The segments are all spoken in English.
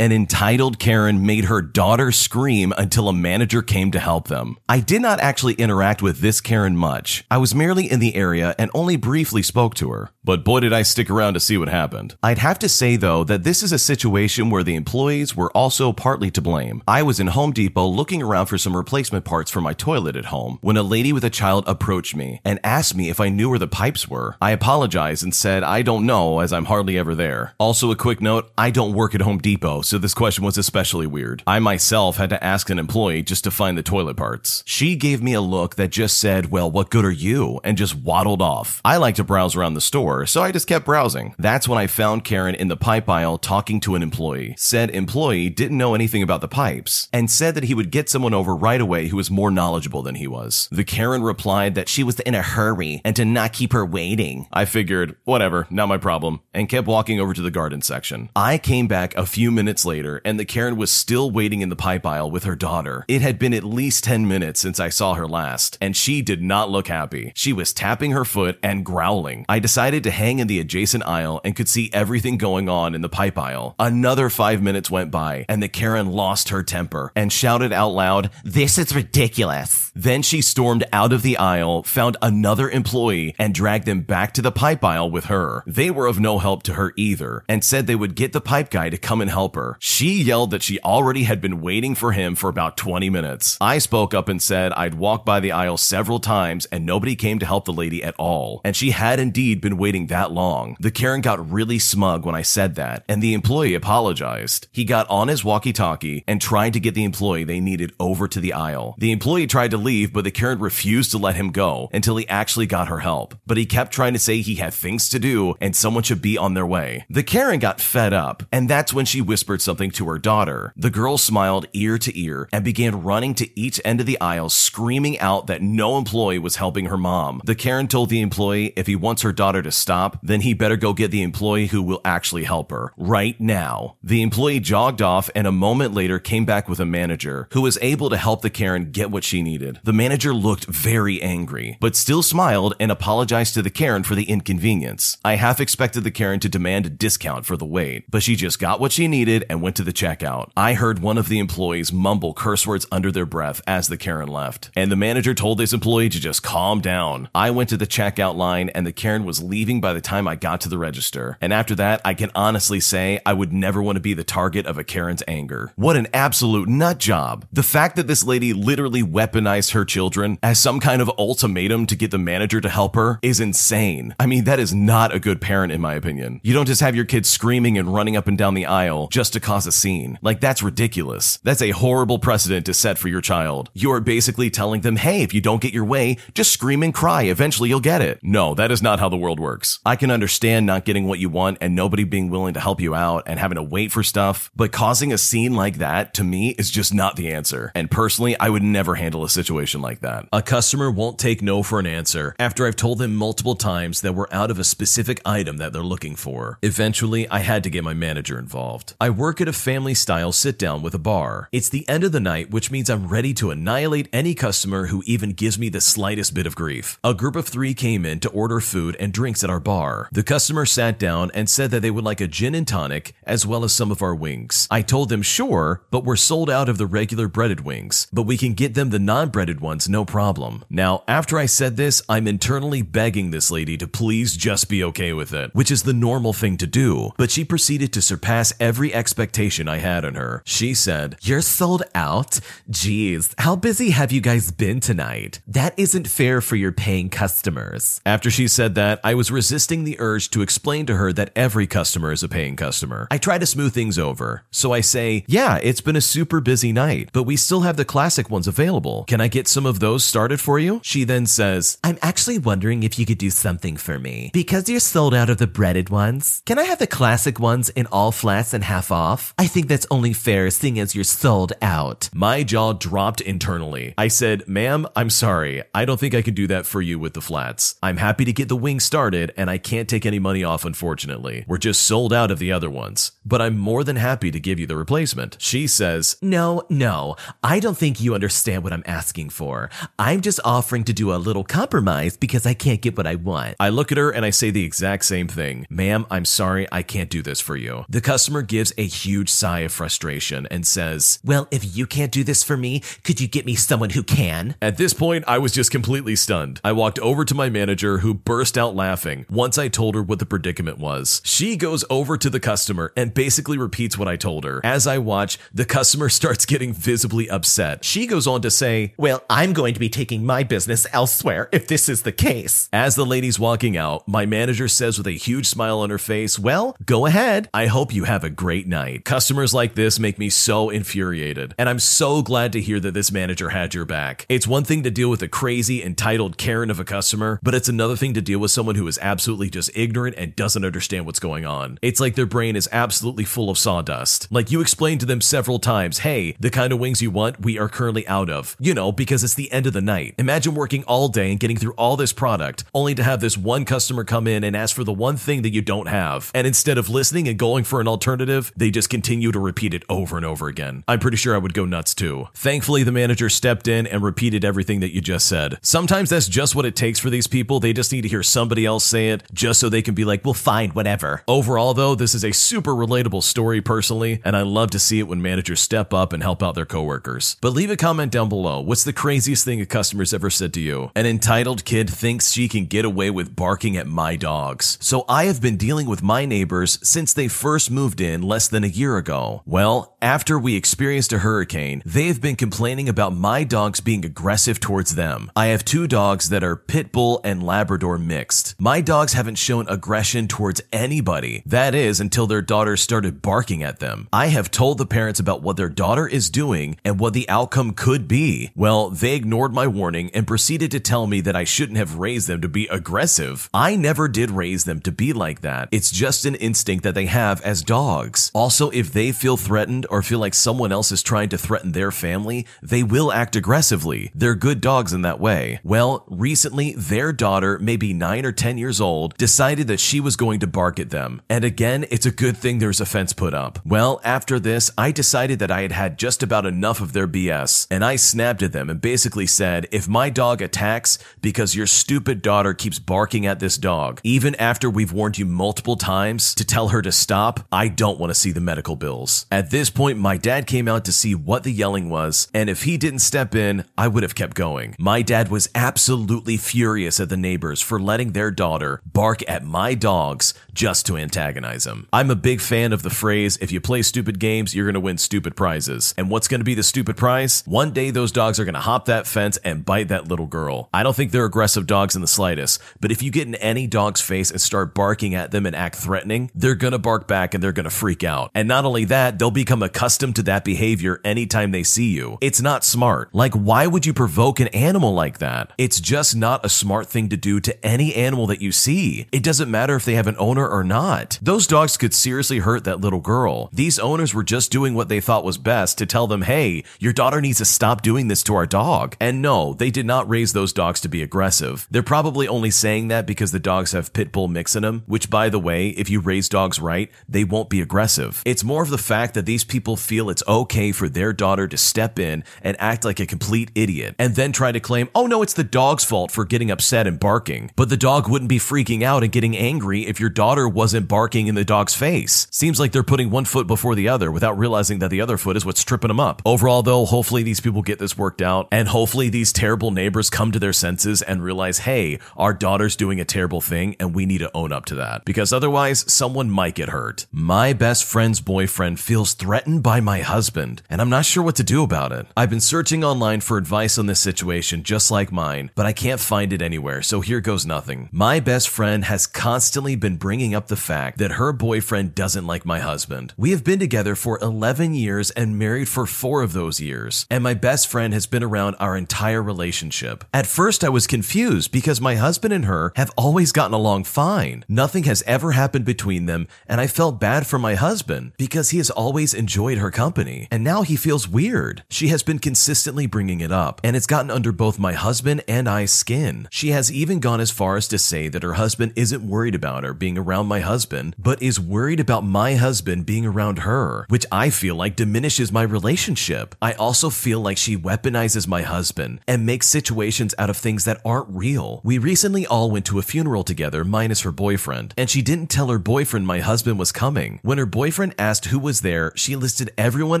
An entitled Karen made her daughter scream until a manager came to help them. I did not actually interact with this Karen much. I was merely in the area and only briefly spoke to her. But boy did I stick around to see what happened. I'd have to say though that this is a situation where the employees were also partly to blame. I was in Home Depot looking around for some replacement parts for my toilet at home when a lady with a child approached me and asked me if I knew where the pipes were. I apologized and said I don't know as I'm hardly ever there. Also a quick note, I don't work at Home Depot, so this question was especially weird. I myself had to ask an employee just to find the toilet parts. She gave me a look that just said, well, what good are you? And just waddled off. I like to browse around the store, so I just kept browsing. That's when I found Karen in the pipe aisle talking to an employee. Said employee didn't know anything about the pipes and said that he would get someone over right away who was more knowledgeable than he was. The Karen replied that she was in a hurry and to not keep her waiting. I figured, whatever, not my problem, and kept walking over to the garden section. I came back a few minutes later and the Karen was still waiting in the pipe aisle with her daughter. It had been at least 10 minutes since I saw her last, and she did not look happy. She was tapping her foot and growling. I decided to hang in the adjacent aisle and could see everything going on in the pipe aisle. Another five minutes went by, and the Karen lost her temper and shouted out loud, This is ridiculous. Then she stormed out of the aisle, found another employee, and dragged them back to the pipe aisle with her. They were of no help to her either, and said they would get the pipe guy to come and help her. She yelled that she already had been waiting for him for about 20 minutes. I spoke up and said I'd walked by the aisle several times and nobody came to help the lady at all. And she had indeed been waiting that long. The Karen got really smug when I said that, and the employee apologized. He got on his walkie talkie and tried to get the employee they needed over to the aisle. The employee tried to leave, but the Karen refused to let him go until he actually got her help. But he kept trying to say he had things to do and someone should be on their way. The Karen got fed up, and that's when she whispered something to her daughter. The girl smiled ear to ear and began running to each end of the aisle, screaming out that no employee was helping her mom. The Karen told the employee if he wants her daughter to stop, then he better go get the employee who will actually help her right now. The employee jogged off and a moment later came back with a manager who was able to help the Karen get what she needed. The manager looked very angry, but still smiled and apologized to the Karen for the inconvenience. I half expected the Karen to demand a discount for the wait, but she just got what she needed and went to the checkout. I heard one of the employees mumble curse words under their breath as the Karen left, and the manager told this employee to just calm down. I went to the checkout line and the Karen was leaving by the time I got to the register. And after that, I can honestly say I would never want to be the target of a Karen's anger. What an absolute nut job. The fact that this lady literally weaponized her children as some kind of ultimatum to get the manager to help her is insane. I mean, that is not a good parent in my opinion. You don't just have your kids screaming and running up and down the aisle just to cause a scene. Like that's ridiculous. That's a horrible precedent to set for your child. You're basically telling them, hey, if you don't get your way, just scream and cry. Eventually you'll get it. No, that is not how the world works. I can understand not getting what you want and nobody being willing to help you out and having to wait for stuff, but causing a scene like that to me is just not the answer. And personally, I would never handle a situation like that. A customer won't take no for an answer after I've told them multiple times that we're out of a specific item that they're looking for. Eventually, I had to get my manager involved. I work at a family style sit down with a bar. It's the end of the night, which means I'm ready to annihilate any customer who even gives me the slightest bit of grief. A group of three came in to order food and drinks at our bar. The customer sat down and said that they would like a gin and tonic as well as some of our wings. I told them sure, but we're sold out of the regular breaded wings, but we can get them the non breaded ones no problem. Now, after I said this, I'm internally begging this lady to please just be okay with it, which is the normal thing to do, but she proceeded to surpass every expectation I had on her. She said, You're sold out? Geez, how busy have you guys been tonight? That isn't fair for your paying customers. After she said that, I was resisting the urge to explain to her that every customer is a paying customer. I try to smooth things over. So I say, Yeah, it's been a super busy night, but we still have the classic ones available. Can I get some of those started for you? She then says, I'm actually wondering if you could do something for me. Because you're sold out of the breaded ones, can I have the classic ones in all flats and half off? I think that's only fair seeing as you're sold out. My jaw dropped internally. I said, Ma'am, I'm sorry. I don't think I can do that for you with the flats. I'm happy to get the wing started, and I can't take any money off, unfortunately. We're just sold out of the other ones. But I'm more than happy to give you the replacement. She says, No, no, I don't think you understand what I'm asking for. I'm just offering to do a little compromise because I can't get what I want. I look at her and I say the exact same thing. Ma'am, I'm sorry, I can't do this for you. The customer gives a huge sigh of frustration and says, Well, if you can't do this for me, could you get me someone who can? At this point, I was just completely stunned. I walked over to my manager who burst out laughing once I told her what the predicament was. She goes over to the customer and basically repeats what I told her. As I watch, the customer starts getting visibly upset. She goes on to say, Well, I'm going to be taking my business elsewhere if this is the case. As the lady's walking out, my manager says with a huge smile on her face, Well, go ahead. I hope you have a great night. Customers like this make me so infuriated, and I'm so glad to hear that this manager had your back. It's one thing to deal with a crazy, entitled Karen of a customer, but it's another thing to deal with someone who is absolutely just ignorant and doesn't understand what's going on. It's like their brain is absolutely full of sawdust. Like you explained to them several times, hey, the kind of wings you want, we are currently out of. You know, because it's the end of the night. Imagine working all day and getting through all this product, only to have this one customer come in and ask for the one thing that you don't have. And instead of listening and going for an alternative, they just continue to repeat it over and over again. I'm pretty sure I would go nuts too. Thankfully, the manager stepped in and repeated everything that you just said. Sometimes that's just what it takes for these people. They just need to hear somebody else say it just so they can be like, well, fine, whatever. Overall, though, this is a super relatable story personally, and I love to see it when managers step up and help out their coworkers. But leave a comment down below. What's the craziest thing a customer's ever said to you? An entitled kid thinks she can get away with barking at my dogs. So I have been dealing with my neighbors since they first moved in less than a year ago. Well, after we experienced a hurricane, they have been complaining about my dogs being aggressive towards them. I have two dogs that are pit bull and Labrador mixed. My dogs haven't shown aggression towards anybody. That is until their daughter started barking at them. I have told the parents about what their daughter is doing and what the outcome could be. Well, they ignored my warning and proceeded to tell me that I shouldn't have raised them to be aggressive. I never did raise them to be like that. It's just an instinct that they have as dogs. Also, if they feel threatened or feel like someone else is trying to threaten their family, they will act aggressively. They're good dogs in that way. Well, recently, their daughter, maybe 9 or 10 years old, decided that she was going to bark at them. And again, it's a good thing a fence put up. Well, after this, I decided that I had had just about enough of their BS, and I snapped at them and basically said, if my dog attacks because your stupid daughter keeps barking at this dog, even after we've warned you multiple times to tell her to stop, I don't want to see the medical bills. At this point, my dad came out to see what the yelling was, and if he didn't step in, I would have kept going. My dad was absolutely furious at the neighbors for letting their daughter bark at my dogs just to antagonize him. I'm a big fan of the phrase, if you play stupid games, you're going to win stupid prizes. And what's going to be the stupid prize? One day those dogs are going to hop that fence and bite that little girl. I don't think they're aggressive dogs in the slightest, but if you get in any dog's face and start barking at them and act threatening, they're going to bark back and they're going to freak out. And not only that, they'll become accustomed to that behavior anytime they see you. It's not smart. Like, why would you provoke an animal like that? It's just not a smart thing to do to any animal that you see. It doesn't matter if they have an owner or not. Those dogs could seriously hurt that little girl. These owners were just doing what they thought was best to tell them, hey, your daughter needs to stop doing this to our dog. And no, they did not raise those dogs to be aggressive. They're probably only saying that because the dogs have pit bull mix in them, which by the way, if you raise dogs right, they won't be aggressive. It's more of the fact that these people feel it's okay for their daughter to step in and act like a complete idiot and then try to claim, oh no, it's the dog's fault for getting upset and barking. But the dog wouldn't be freaking out and getting angry if your daughter wasn't barking in the dog's face. Seems like they're putting one foot before the other without realizing that the other foot is what's tripping them up. Overall, though, hopefully these people get this worked out and hopefully these terrible neighbors come to their senses and realize, hey, our daughter's doing a terrible thing and we need to own up to that because otherwise someone might get hurt. My best friend's boyfriend feels threatened by my husband and I'm not sure what to do about it. I've been searching online for advice on this situation just like mine, but I can't find it anywhere, so here goes nothing. My best friend has constantly been bringing up the fact that her boyfriend doesn't like my husband. We have been together for 11 years and married for four of those years, and my best friend has been around our entire relationship. At first, I was confused because my husband and her have always gotten along fine. Nothing has ever happened between them, and I felt bad for my husband because he has always enjoyed her company, and now he feels weird. She has been consistently bringing it up, and it's gotten under both my husband and I's skin. She has even gone as far as to say that her husband isn't worried about her being around around my husband, but is worried about my husband being around her, which I feel like diminishes my relationship. I also feel like she weaponizes my husband and makes situations out of things that aren't real. We recently all went to a funeral together, minus her boyfriend, and she didn't tell her boyfriend my husband was coming. When her boyfriend asked who was there, she listed everyone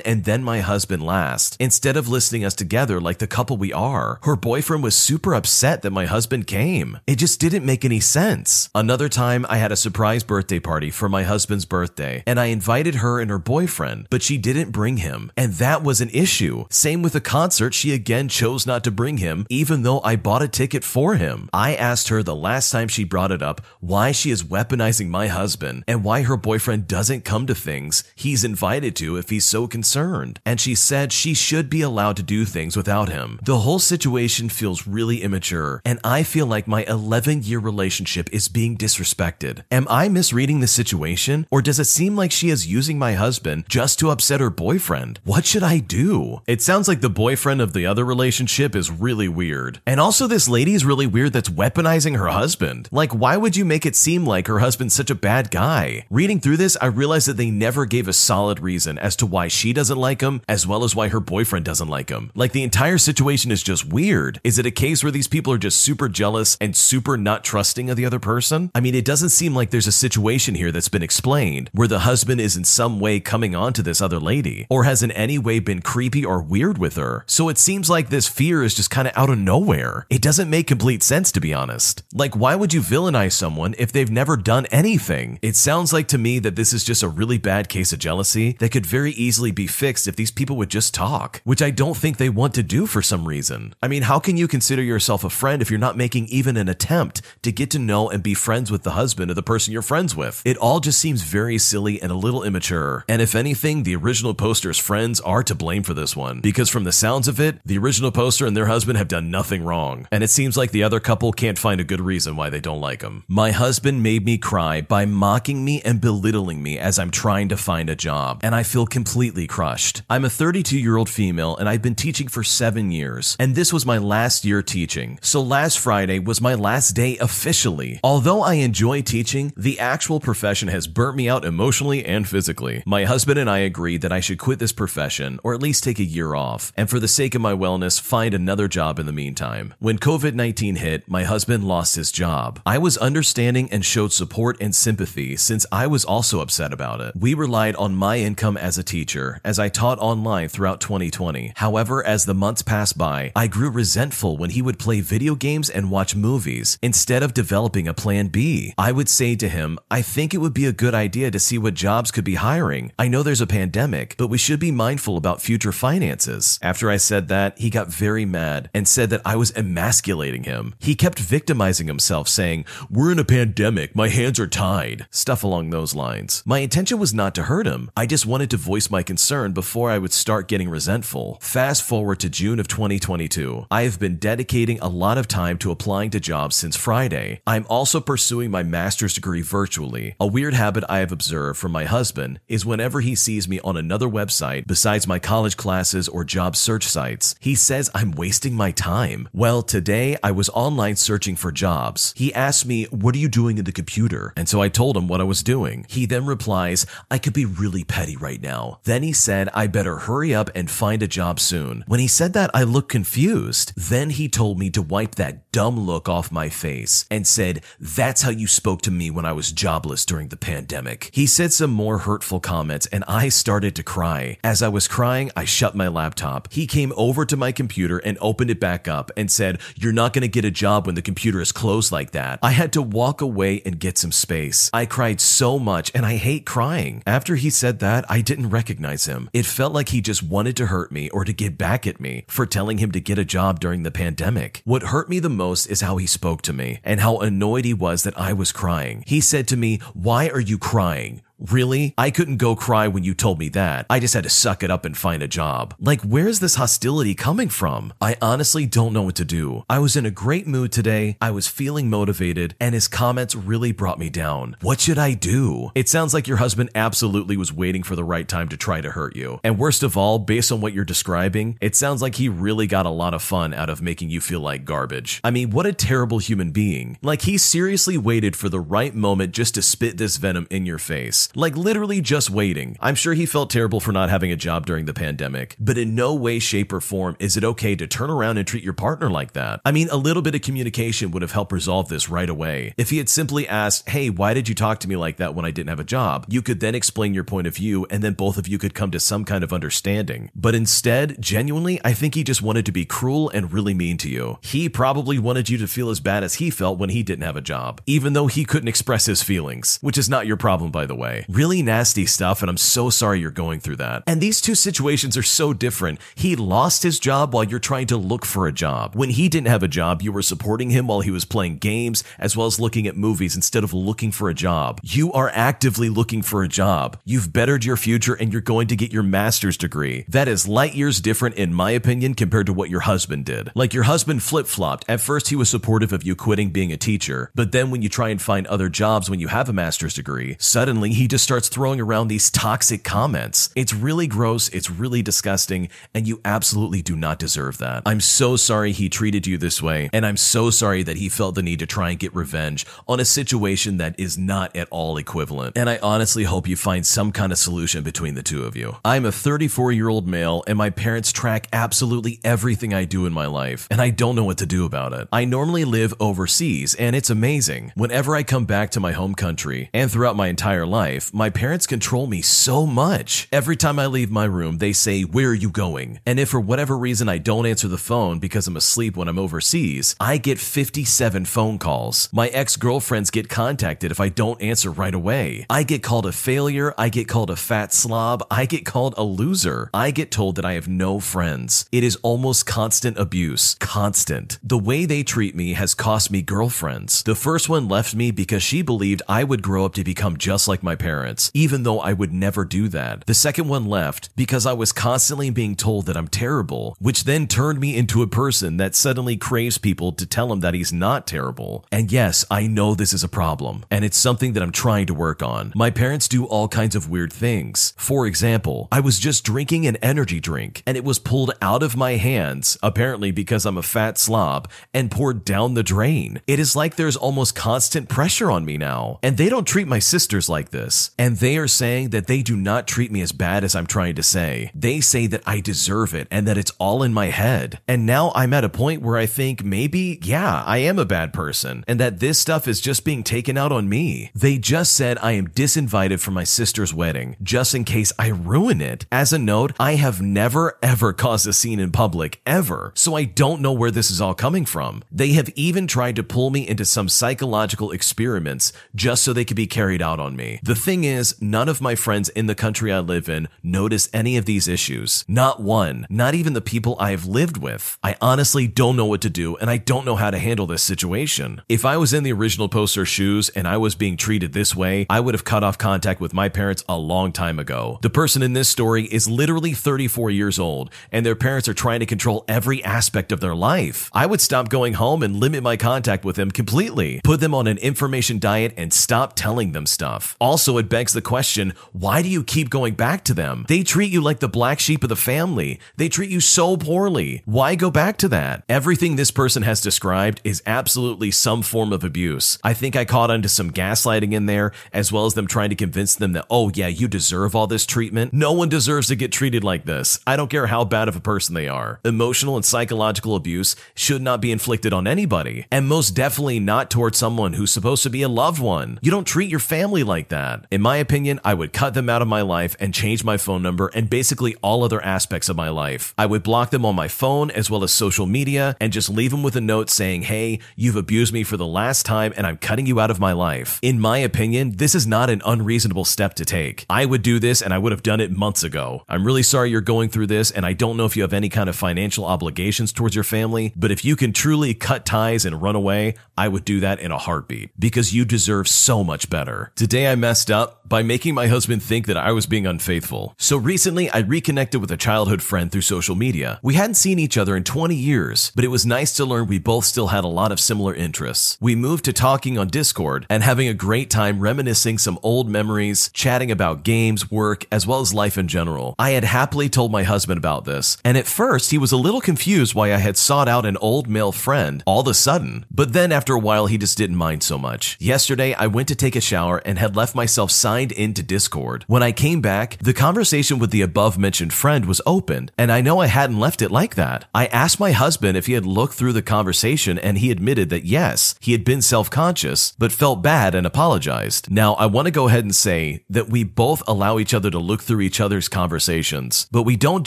and then my husband last, instead of listing us together like the couple we are. Her boyfriend was super upset that my husband came. It just didn't make any sense. Another time, I had a surprise birthday party for my husband's birthday, and I invited her and her boyfriend, but she didn't bring him, and that was an issue. Same with the concert, she again chose not to bring him, even though I bought a ticket for him. I asked her the last time she brought it up why she is weaponizing my husband and why her boyfriend doesn't come to things he's invited to if he's so concerned. And she said she should be allowed to do things without him. The whole situation feels really immature, and I feel like my 11 year relationship is being disrespected. Am I misreading the situation, or does it seem like she is using my husband just to upset her boyfriend? What should I do? It sounds like the boyfriend of the other relationship is really weird. And also, this lady is really weird that's weaponizing her husband. Like, why would you make it seem like her husband's such a bad guy? Reading through this, I realized that they never gave a solid reason as to why she doesn't like him, as well as why her boyfriend doesn't like him. Like, the entire situation is just weird. Is it a case where these people are just super jealous and super not trusting of the other person? I mean, it doesn't seem like there's a situation here that's been explained where the husband is in some way coming on to this other lady or has in any way been creepy or weird with her. So it seems like this fear is just kind of out of nowhere. It doesn't make complete sense, to be honest. Like, why would you villainize someone if they've never done anything? It sounds like to me that this is just a really bad case of jealousy that could very easily be fixed if these people would just talk, which I don't think they want to do for some reason. I mean, how can you consider yourself a friend if you're not making even an attempt to get to know and be friends with the husband of the person you're friends with? It all just seems very silly and a little immature. And if anything, the original poster's friends are to blame for this one, because from the sounds of it, the original poster and their husband have done nothing wrong. And it seems like the other couple can't find a good reason why they don't like him. My husband made me cry by mocking me and belittling me as I'm trying to find a job, and I feel completely crushed. I'm a 32 year old female and I've been teaching for seven years, and this was my last year teaching. So last Friday was my last day officially. Although I enjoy teaching, the actual profession has burnt me out emotionally and physically. My husband and I agreed that I should quit this profession, or at least take a year off, and for the sake of my wellness, find another job in the meantime. When COVID 19 hit, my husband lost his job. I was understanding and showed support and sympathy since I was also upset about it. We relied on my income as a teacher, as I taught online throughout 2020. However, as the months passed by, I grew resentful when he would play video games and watch movies instead of developing a plan B. I would say to him, I think it would be a good idea to see what jobs could be hiring. I know there's a pandemic, but we should be mindful about future finances. After I said that, he got very mad and said that I was emasculating him. He kept victimizing himself, saying, We're in a pandemic, my hands are tied, stuff along those lines. My intention was not to hurt him, I just wanted to voice my concern before I would start getting resentful. Fast forward to June of 2022. I have been dedicating a lot of time to applying to jobs since Friday. I'm also pursuing my master's degree virtually. A weird habit I have observed from my husband is whenever he sees me on another website besides my college classes or job search sites, he says I'm wasting my time. Well, today I was online searching for jobs. He asked me, What are you doing in the computer? And so I told him what I was doing. He then replies, I could be really petty right now. Then he said I better hurry up and find a job soon. When he said that, I looked confused. Then he told me to wipe that dumb look off my face and said, That's how you spoke to me when I was jobless during the pandemic. He said some more hurtful comments and I started to cry. As I was crying, I shut my laptop. He came over to my computer and opened it back up and said, You're not going to get a job when the computer is closed like that. I had to walk away and get some space. I cried so much and I hate crying. After he said that, I didn't recognize him. It felt like he just wanted to hurt me or to get back at me for telling him to get a job during the pandemic. What hurt me the most is how he spoke to me and how annoyed he was that I was crying. He said to me, Why are you crying? Really? I couldn't go cry when you told me that. I just had to suck it up and find a job. Like, where's this hostility coming from? I honestly don't know what to do. I was in a great mood today. I was feeling motivated, and his comments really brought me down. What should I do? It sounds like your husband absolutely was waiting for the right time to try to hurt you. And worst of all, based on what you're describing, it sounds like he really got a lot of fun out of making you feel like garbage. I mean, what a terrible human being. Like, he seriously waited for the right moment just to spit this venom in your face. Like, literally just waiting. I'm sure he felt terrible for not having a job during the pandemic, but in no way, shape, or form is it okay to turn around and treat your partner like that. I mean, a little bit of communication would have helped resolve this right away. If he had simply asked, Hey, why did you talk to me like that when I didn't have a job? You could then explain your point of view, and then both of you could come to some kind of understanding. But instead, genuinely, I think he just wanted to be cruel and really mean to you. He probably wanted you to feel as bad as he felt when he didn't have a job, even though he couldn't express his feelings, which is not your problem, by the way. Really nasty stuff, and I'm so sorry you're going through that. And these two situations are so different. He lost his job while you're trying to look for a job. When he didn't have a job, you were supporting him while he was playing games as well as looking at movies instead of looking for a job. You are actively looking for a job. You've bettered your future and you're going to get your master's degree. That is light years different, in my opinion, compared to what your husband did. Like your husband flip flopped. At first, he was supportive of you quitting being a teacher, but then when you try and find other jobs when you have a master's degree, suddenly he just starts throwing around these toxic comments. It's really gross, it's really disgusting, and you absolutely do not deserve that. I'm so sorry he treated you this way, and I'm so sorry that he felt the need to try and get revenge on a situation that is not at all equivalent. And I honestly hope you find some kind of solution between the two of you. I'm a 34 year old male, and my parents track absolutely everything I do in my life, and I don't know what to do about it. I normally live overseas, and it's amazing. Whenever I come back to my home country, and throughout my entire life, my parents control me so much. Every time I leave my room, they say, Where are you going? And if for whatever reason I don't answer the phone because I'm asleep when I'm overseas, I get 57 phone calls. My ex girlfriends get contacted if I don't answer right away. I get called a failure. I get called a fat slob. I get called a loser. I get told that I have no friends. It is almost constant abuse. Constant. The way they treat me has cost me girlfriends. The first one left me because she believed I would grow up to become just like my parents, even though I would never do that. The second one left because I was constantly being told that I'm terrible, which then turned me into a person that suddenly craves people to tell him that he's not terrible. And yes, I know this is a problem, and it's something that I'm trying to work on. My parents do all kinds of weird things. For example, I was just drinking an energy drink, and it was pulled out of my hands, apparently because I'm a fat slob, and poured down the drain. It is like there's almost constant pressure on me now. And they don't treat my sisters like this. And they are saying that they do not treat me as bad as I'm trying to say. They say that I deserve it and that it's all in my head. And now I'm at a point where I think maybe, yeah, I am a bad person and that this stuff is just being taken out on me. They just said I am disinvited from my sister's wedding just in case I ruin it. As a note, I have never ever caused a scene in public ever. So I don't know where this is all coming from. They have even tried to pull me into some psychological experiments just so they could be carried out on me. The thing is, none of my friends in the country I live in notice any of these issues. Not one. Not even the people I have lived with. I honestly don't know what to do and I don't know how to handle this situation. If I was in the original poster's shoes and I was being treated this way, I would have cut off contact with my parents a long time ago. The person in this story is literally 34 years old and their parents are trying to control every aspect of their life. I would stop going home and limit my contact with them completely, put them on an information diet and stop telling them stuff. Also, it begs the question, why do you keep going back to them? They treat you like the black sheep of the family. They treat you so poorly. Why go back to that? Everything this person has described is absolutely some form of abuse. I think I caught onto some gaslighting in there, as well as them trying to convince them that, oh yeah, you deserve all this treatment. No one deserves to get treated like this. I don't care how bad of a person they are. Emotional and psychological abuse should not be inflicted on anybody, and most definitely not towards someone who's supposed to be a loved one. You don't treat your family like that. In my opinion, I would cut them out of my life and change my phone number and basically all other aspects of my life. I would block them on my phone as well as social media and just leave them with a note saying, hey, you've abused me for the last time and I'm cutting you out of my life. In my opinion, this is not an unreasonable step to take. I would do this and I would have done it months ago. I'm really sorry you're going through this and I don't know if you have any kind of financial obligations towards your family, but if you can truly cut ties and run away, I would do that in a heartbeat because you deserve so much better. Today I messed messed up by making my husband think that I was being unfaithful. So recently, I reconnected with a childhood friend through social media. We hadn't seen each other in 20 years, but it was nice to learn we both still had a lot of similar interests. We moved to talking on Discord and having a great time reminiscing some old memories, chatting about games, work, as well as life in general. I had happily told my husband about this, and at first he was a little confused why I had sought out an old male friend all of a sudden, but then after a while he just didn't mind so much. Yesterday, I went to take a shower and had left myself signed into Discord. When I came back, the conversation with the above mentioned friend was opened, and I know I hadn't left it like that. I asked my husband if he had looked through the conversation, and he admitted that yes, he had been self conscious, but felt bad and apologized. Now, I want to go ahead and say that we both allow each other to look through each other's conversations, but we don't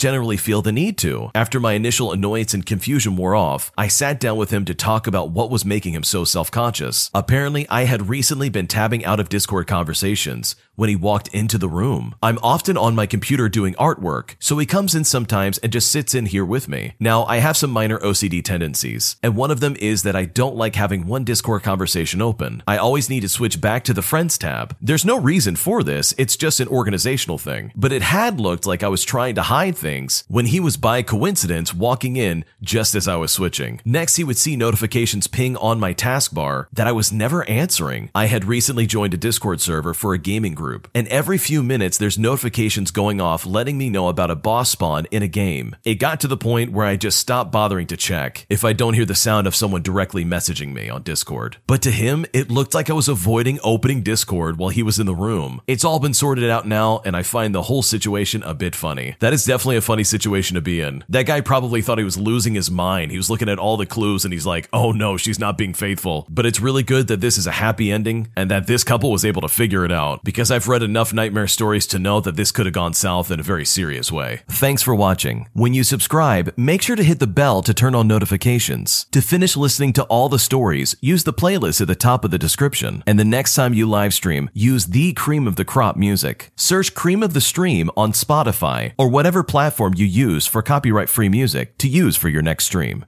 generally feel the need to. After my initial annoyance and confusion wore off, I sat down with him to talk about what was making him so self conscious. Apparently, I had recently been tabbing out of Discord conversations operations when he walked into the room. I'm often on my computer doing artwork, so he comes in sometimes and just sits in here with me. Now, I have some minor OCD tendencies, and one of them is that I don't like having one Discord conversation open. I always need to switch back to the Friends tab. There's no reason for this, it's just an organizational thing. But it had looked like I was trying to hide things when he was by coincidence walking in just as I was switching. Next, he would see notifications ping on my taskbar that I was never answering. I had recently joined a Discord server for a gaming group group, and every few minutes there's notifications going off letting me know about a boss spawn in a game. It got to the point where I just stopped bothering to check if I don't hear the sound of someone directly messaging me on Discord. But to him, it looked like I was avoiding opening Discord while he was in the room. It's all been sorted out now, and I find the whole situation a bit funny. That is definitely a funny situation to be in. That guy probably thought he was losing his mind. He was looking at all the clues and he's like, oh no, she's not being faithful. But it's really good that this is a happy ending and that this couple was able to figure it out because I've read enough nightmare stories to know that this could have gone south in a very serious way. Thanks for watching. When you subscribe, make sure to hit the bell to turn on notifications. To finish listening to all the stories, use the playlist at the top of the description. And the next time you live stream, use the cream of the crop music. Search Cream of the Stream on Spotify or whatever platform you use for copyright free music to use for your next stream.